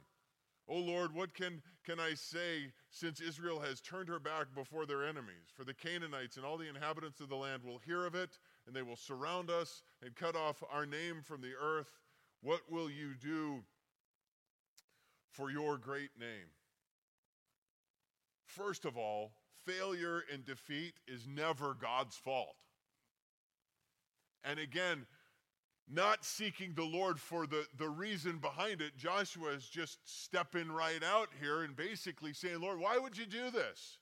[SPEAKER 1] O Lord, what can, can I say since Israel has turned her back before their enemies? For the Canaanites and all the inhabitants of the land will hear of it, and they will surround us and cut off our name from the earth. What will you do for your great name? First of all, failure and defeat is never God's fault. And again, not seeking the Lord for the, the reason behind it, Joshua is just stepping right out here and basically saying, Lord, why would you do this?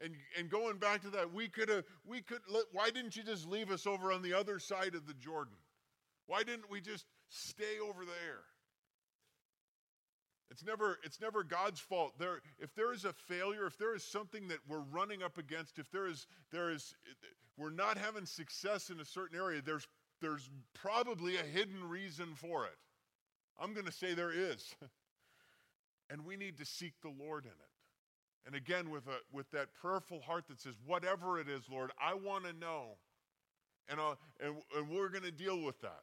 [SPEAKER 1] And, and going back to that, we could have, we could, why didn't you just leave us over on the other side of the Jordan? Why didn't we just stay over there? It's never, it's never God's fault. There, if there is a failure, if there is something that we're running up against, if there is, there is, we're not having success in a certain area, there's there's probably a hidden reason for it. I'm going to say there is. [LAUGHS] and we need to seek the Lord in it. And again, with, a, with that prayerful heart that says, whatever it is, Lord, I want to know. And, uh, and, and we're going to deal with that.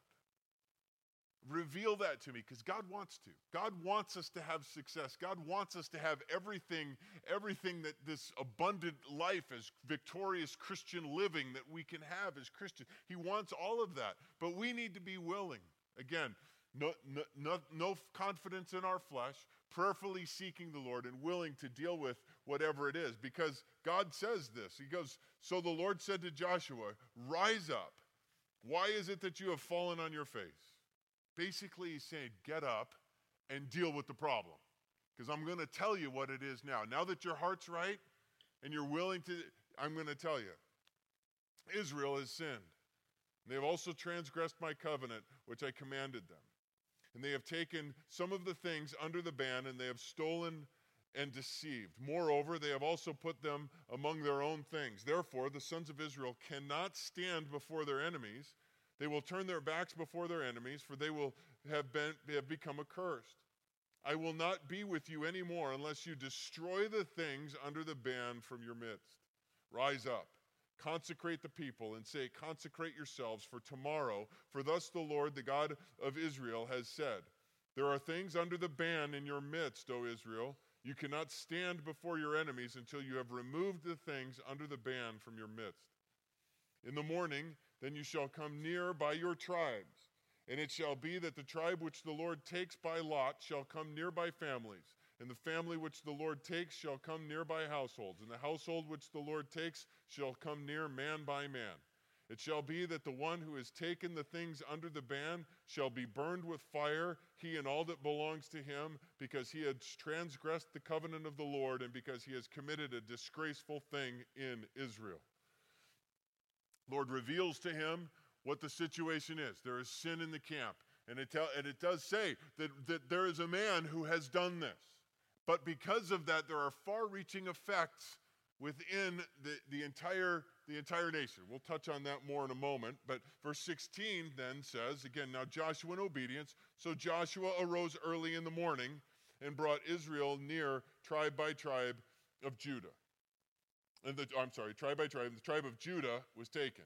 [SPEAKER 1] Reveal that to me because God wants to. God wants us to have success. God wants us to have everything, everything that this abundant life as victorious Christian living that we can have as Christians. He wants all of that. But we need to be willing. Again, no, no, no, no confidence in our flesh, prayerfully seeking the Lord and willing to deal with whatever it is because God says this. He goes, So the Lord said to Joshua, Rise up. Why is it that you have fallen on your face? Basically, he's saying, get up and deal with the problem. Because I'm going to tell you what it is now. Now that your heart's right and you're willing to, I'm going to tell you. Israel has sinned. They have also transgressed my covenant, which I commanded them. And they have taken some of the things under the ban, and they have stolen and deceived. Moreover, they have also put them among their own things. Therefore, the sons of Israel cannot stand before their enemies they will turn their backs before their enemies, for they will have, been, have become accursed. I will not be with you anymore unless you destroy the things under the ban from your midst. Rise up, consecrate the people, and say, Consecrate yourselves for tomorrow, for thus the Lord, the God of Israel, has said, There are things under the ban in your midst, O Israel. You cannot stand before your enemies until you have removed the things under the ban from your midst. In the morning, then you shall come near by your tribes. And it shall be that the tribe which the Lord takes by lot shall come near by families, and the family which the Lord takes shall come near by households, and the household which the Lord takes shall come near man by man. It shall be that the one who has taken the things under the ban shall be burned with fire, he and all that belongs to him, because he has transgressed the covenant of the Lord and because he has committed a disgraceful thing in Israel. Lord reveals to him what the situation is. There is sin in the camp. And it, tell, and it does say that, that there is a man who has done this. But because of that, there are far reaching effects within the, the, entire, the entire nation. We'll touch on that more in a moment. But verse 16 then says, again, now Joshua in obedience. So Joshua arose early in the morning and brought Israel near, tribe by tribe of Judah the, I'm sorry, tribe by tribe, the tribe of Judah was taken.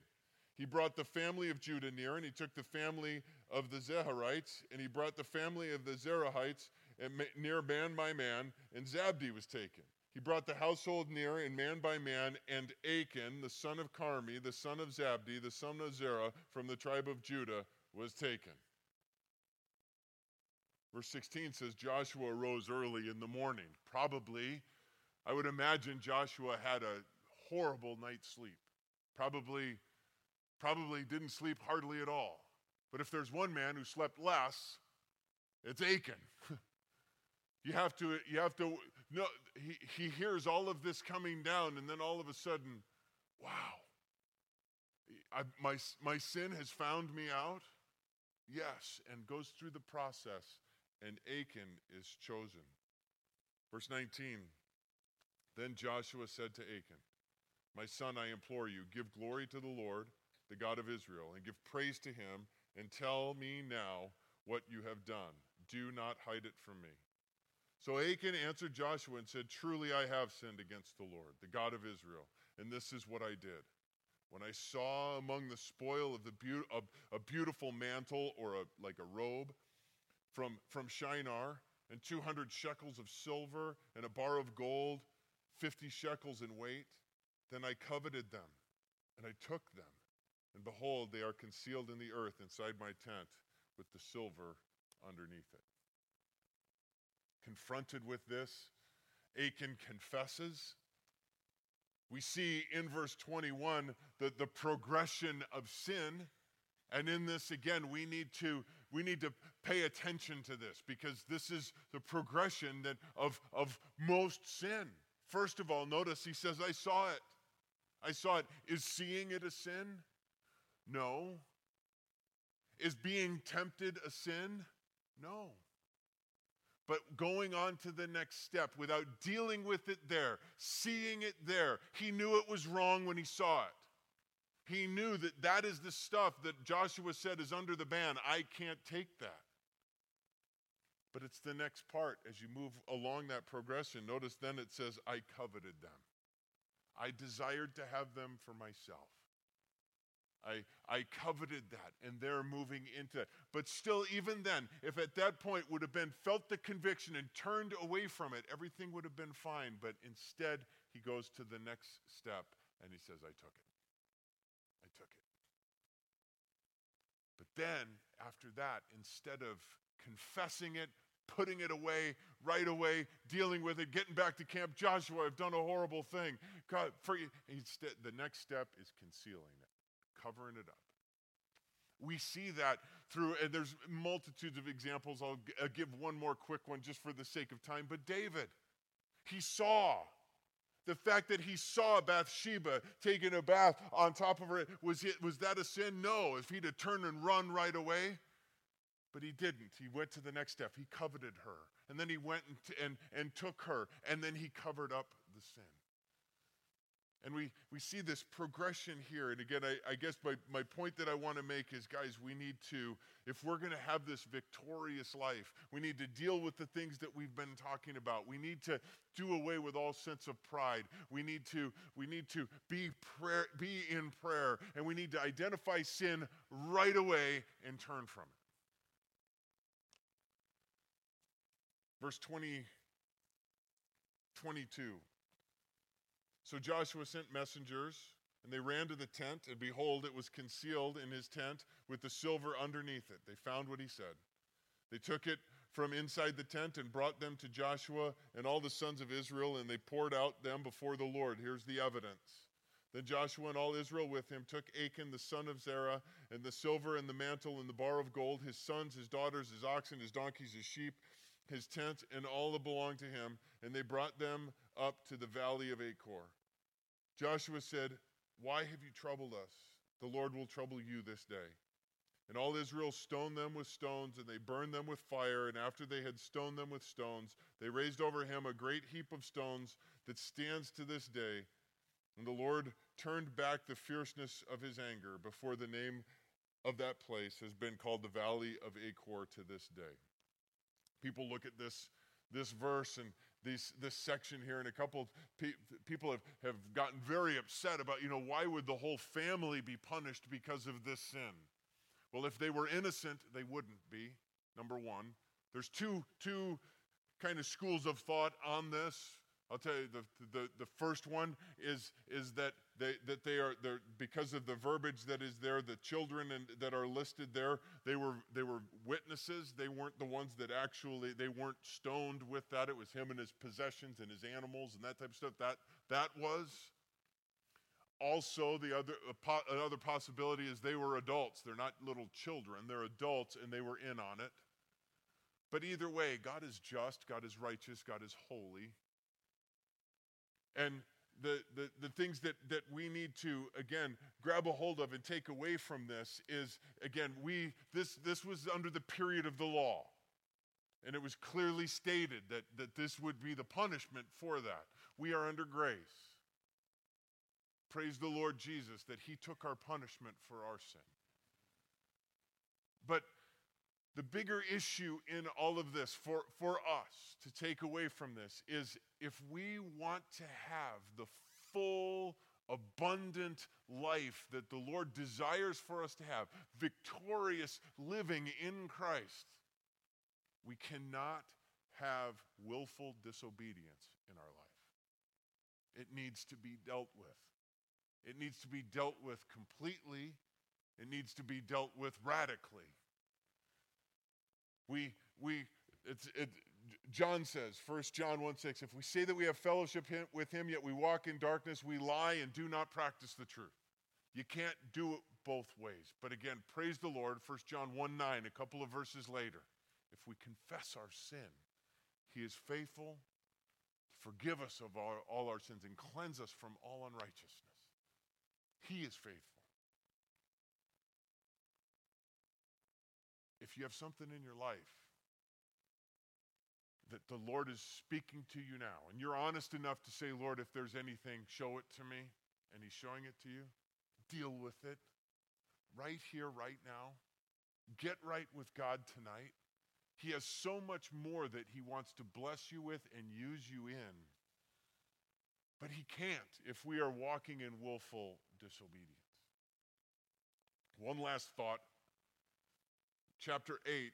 [SPEAKER 1] He brought the family of Judah near, and he took the family of the Zeharites, and he brought the family of the Zerahites near man by man, and Zabdi was taken. He brought the household near, and man by man, and Achan, the son of Carmi, the son of Zabdi, the son of Zerah, from the tribe of Judah, was taken. Verse 16 says Joshua arose early in the morning, probably I would imagine Joshua had a horrible night's sleep. Probably, probably didn't sleep hardly at all. But if there's one man who slept less, it's Achan. [LAUGHS] you have to, you have to, no, he, he hears all of this coming down, and then all of a sudden, wow, I, my, my sin has found me out? Yes, and goes through the process, and Achan is chosen. Verse 19 then Joshua said to Achan, My son, I implore you, give glory to the Lord, the God of Israel, and give praise to him, and tell me now what you have done. do not hide it from me. So Achan answered Joshua and said, Truly I have sinned against the Lord, the God of Israel, and this is what I did. When I saw among the spoil of the be- a, a beautiful mantle or a, like a robe from, from Shinar, and 200 shekels of silver, and a bar of gold, 50 shekels in weight, then I coveted them, and I took them. And behold, they are concealed in the earth inside my tent with the silver underneath it. Confronted with this, Achan confesses. We see in verse 21 the, the progression of sin. And in this, again, we need to we need to pay attention to this because this is the progression that of, of most sin. First of all, notice he says, I saw it. I saw it. Is seeing it a sin? No. Is being tempted a sin? No. But going on to the next step without dealing with it there, seeing it there, he knew it was wrong when he saw it. He knew that that is the stuff that Joshua said is under the ban. I can't take that. But it's the next part as you move along that progression. Notice then it says, I coveted them. I desired to have them for myself. I, I coveted that, and they're moving into it. But still, even then, if at that point would have been felt the conviction and turned away from it, everything would have been fine. But instead, he goes to the next step and he says, I took it. I took it. But then, after that, instead of confessing it, putting it away right away, dealing with it, getting back to camp, Joshua, I've done a horrible thing. God, for you. Instead, the next step is concealing it, covering it up. We see that through, and there's multitudes of examples. I'll, I'll uh, give one more quick one just for the sake of time. But David, he saw the fact that he saw Bathsheba taking a bath on top of her, was, it, was that a sin? No. If he'd have turned and run right away, but he didn't. He went to the next step. He coveted her. And then he went and, t- and, and took her. And then he covered up the sin. And we, we see this progression here. And again, I, I guess my, my point that I want to make is guys, we need to, if we're going to have this victorious life, we need to deal with the things that we've been talking about. We need to do away with all sense of pride. We need to, we need to be, prayer, be in prayer. And we need to identify sin right away and turn from it. Verse 20, 22. So Joshua sent messengers, and they ran to the tent, and behold, it was concealed in his tent with the silver underneath it. They found what he said. They took it from inside the tent and brought them to Joshua and all the sons of Israel, and they poured out them before the Lord. Here's the evidence. Then Joshua and all Israel with him took Achan the son of Zerah, and the silver and the mantle and the bar of gold, his sons, his daughters, his oxen, his donkeys, his sheep, his tent, and all that belonged to him, and they brought them up to the valley of Achor. Joshua said, Why have you troubled us? The Lord will trouble you this day. And all Israel stoned them with stones, and they burned them with fire. And after they had stoned them with stones, they raised over him a great heap of stones that stands to this day. And the Lord turned back the fierceness of his anger before the name of that place has been called the Valley of Achor to this day people look at this, this verse and these, this section here, and a couple pe- people have, have gotten very upset about, you know, why would the whole family be punished because of this sin? Well, if they were innocent, they wouldn't be, number one. There's two, two kind of schools of thought on this. I'll tell you, the, the, the first one is, is that, they, that they are, because of the verbiage that is there, the children and, that are listed there, they were, they were witnesses. They weren't the ones that actually, they weren't stoned with that. It was him and his possessions and his animals and that type of stuff. That, that was. Also, the other, another possibility is they were adults. They're not little children, they're adults and they were in on it. But either way, God is just, God is righteous, God is holy. And the, the, the things that, that we need to, again, grab a hold of and take away from this is, again, we, this, this was under the period of the law. And it was clearly stated that, that this would be the punishment for that. We are under grace. Praise the Lord Jesus that He took our punishment for our sin. But the bigger issue in all of this for, for us to take away from this is if we want to have the full, abundant life that the Lord desires for us to have, victorious living in Christ, we cannot have willful disobedience in our life. It needs to be dealt with. It needs to be dealt with completely. It needs to be dealt with radically. We, we, it's, it, John says, 1 John 1 6, if we say that we have fellowship with him, yet we walk in darkness, we lie and do not practice the truth. You can't do it both ways. But again, praise the Lord, 1 John 1 9, a couple of verses later. If we confess our sin, he is faithful forgive us of all our sins and cleanse us from all unrighteousness. He is faithful. If you have something in your life that the Lord is speaking to you now, and you're honest enough to say, Lord, if there's anything, show it to me, and He's showing it to you, deal with it right here, right now. Get right with God tonight. He has so much more that He wants to bless you with and use you in. But He can't if we are walking in willful disobedience. One last thought. Chapter 8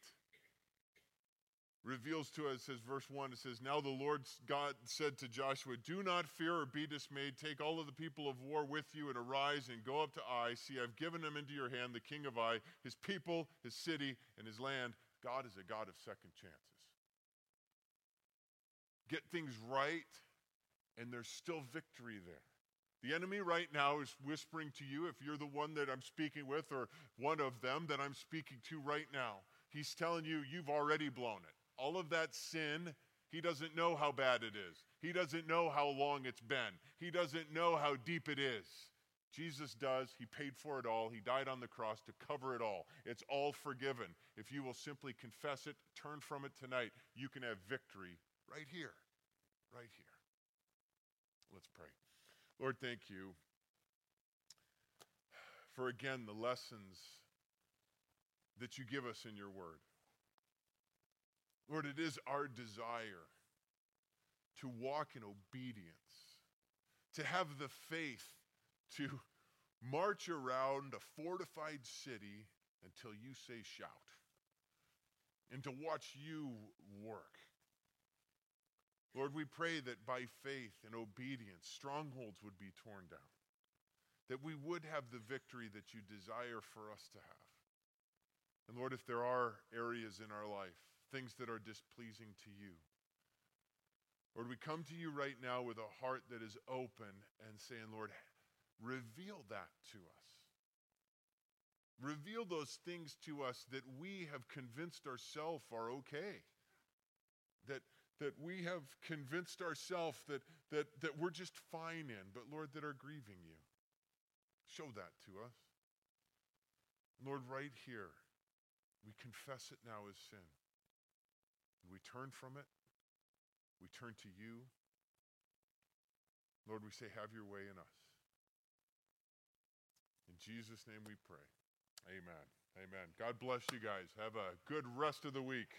[SPEAKER 1] reveals to us, says verse 1, it says, Now the Lord God said to Joshua, Do not fear or be dismayed. Take all of the people of war with you and arise and go up to Ai. See, I've given him into your hand, the king of Ai, his people, his city, and his land. God is a God of second chances. Get things right, and there's still victory there. The enemy right now is whispering to you, if you're the one that I'm speaking with or one of them that I'm speaking to right now, he's telling you, you've already blown it all of that sin, he doesn't know how bad it is. He doesn't know how long it's been. He doesn't know how deep it is. Jesus does. He paid for it all. He died on the cross to cover it all. It's all forgiven. If you will simply confess it, turn from it tonight, you can have victory right here. Right here. Let's pray. Lord, thank you for again the lessons that you give us in your word. Lord, it is our desire to walk in obedience, to have the faith to march around a fortified city until you say shout, and to watch you work. Lord, we pray that by faith and obedience, strongholds would be torn down, that we would have the victory that you desire for us to have. And Lord, if there are areas in our life things that are displeasing to you. Lord, we come to you right now with a heart that is open and saying, Lord, reveal that to us. Reveal those things to us that we have convinced ourselves are okay. That, that we have convinced ourselves that, that, that we're just fine in, but Lord, that are grieving you. Show that to us. Lord, right here, we confess it now as sin. We turn from it. We turn to you. Lord, we say, have your way in us. In Jesus' name we pray. Amen. Amen. God bless you guys. Have a good rest of the week.